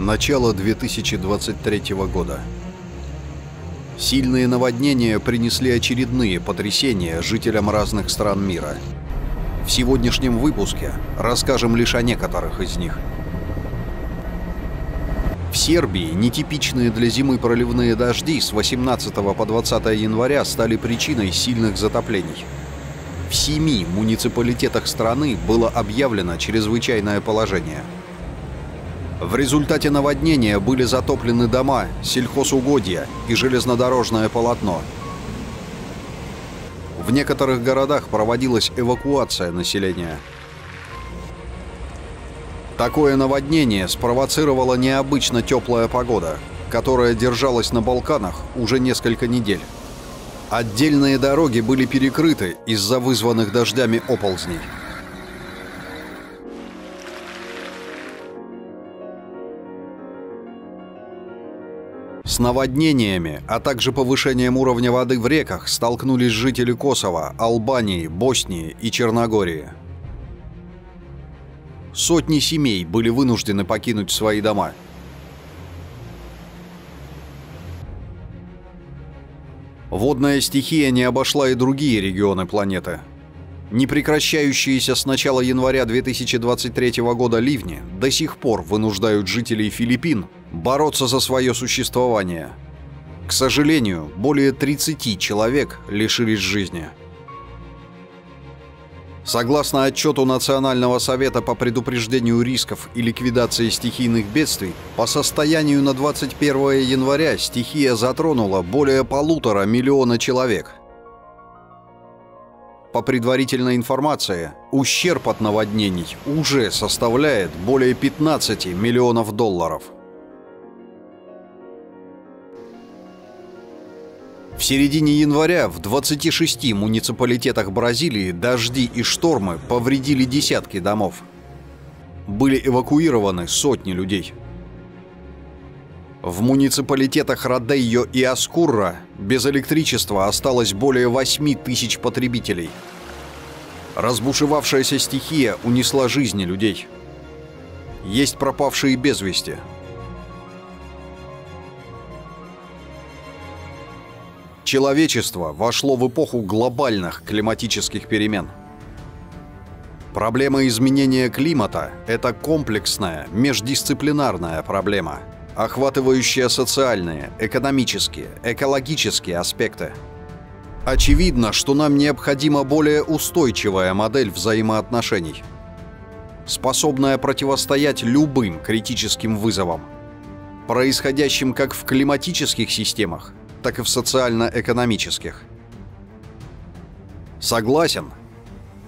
Начало 2023 года. Сильные наводнения принесли очередные потрясения жителям разных стран мира. В сегодняшнем выпуске расскажем лишь о некоторых из них. В Сербии нетипичные для зимы проливные дожди с 18 по 20 января стали причиной сильных затоплений. В семи муниципалитетах страны было объявлено чрезвычайное положение – в результате наводнения были затоплены дома, сельхозугодья и железнодорожное полотно. В некоторых городах проводилась эвакуация населения. Такое наводнение спровоцировала необычно теплая погода, которая держалась на Балканах уже несколько недель. Отдельные дороги были перекрыты из-за вызванных дождями оползней. С наводнениями, а также повышением уровня воды в реках столкнулись жители Косово, Албании, Боснии и Черногории. Сотни семей были вынуждены покинуть свои дома. Водная стихия не обошла и другие регионы планеты. Непрекращающиеся с начала января 2023 года ливни до сих пор вынуждают жителей Филиппин бороться за свое существование. К сожалению, более 30 человек лишились жизни. Согласно отчету Национального совета по предупреждению рисков и ликвидации стихийных бедствий, по состоянию на 21 января стихия затронула более полутора миллиона человек – по предварительной информации, ущерб от наводнений уже составляет более 15 миллионов долларов. В середине января в 26 муниципалитетах Бразилии дожди и штормы повредили десятки домов. Были эвакуированы сотни людей. В муниципалитетах Родейо и Аскурра без электричества осталось более 8 тысяч потребителей. Разбушевавшаяся стихия унесла жизни людей. Есть пропавшие без вести. Человечество вошло в эпоху глобальных климатических перемен. Проблема изменения климата – это комплексная, междисциплинарная проблема – охватывающая социальные, экономические, экологические аспекты. Очевидно, что нам необходима более устойчивая модель взаимоотношений, способная противостоять любым критическим вызовам, происходящим как в климатических системах, так и в социально-экономических. Согласен?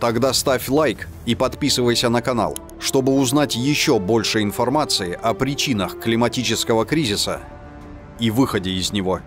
Тогда ставь лайк и подписывайся на канал, чтобы узнать еще больше информации о причинах климатического кризиса и выходе из него.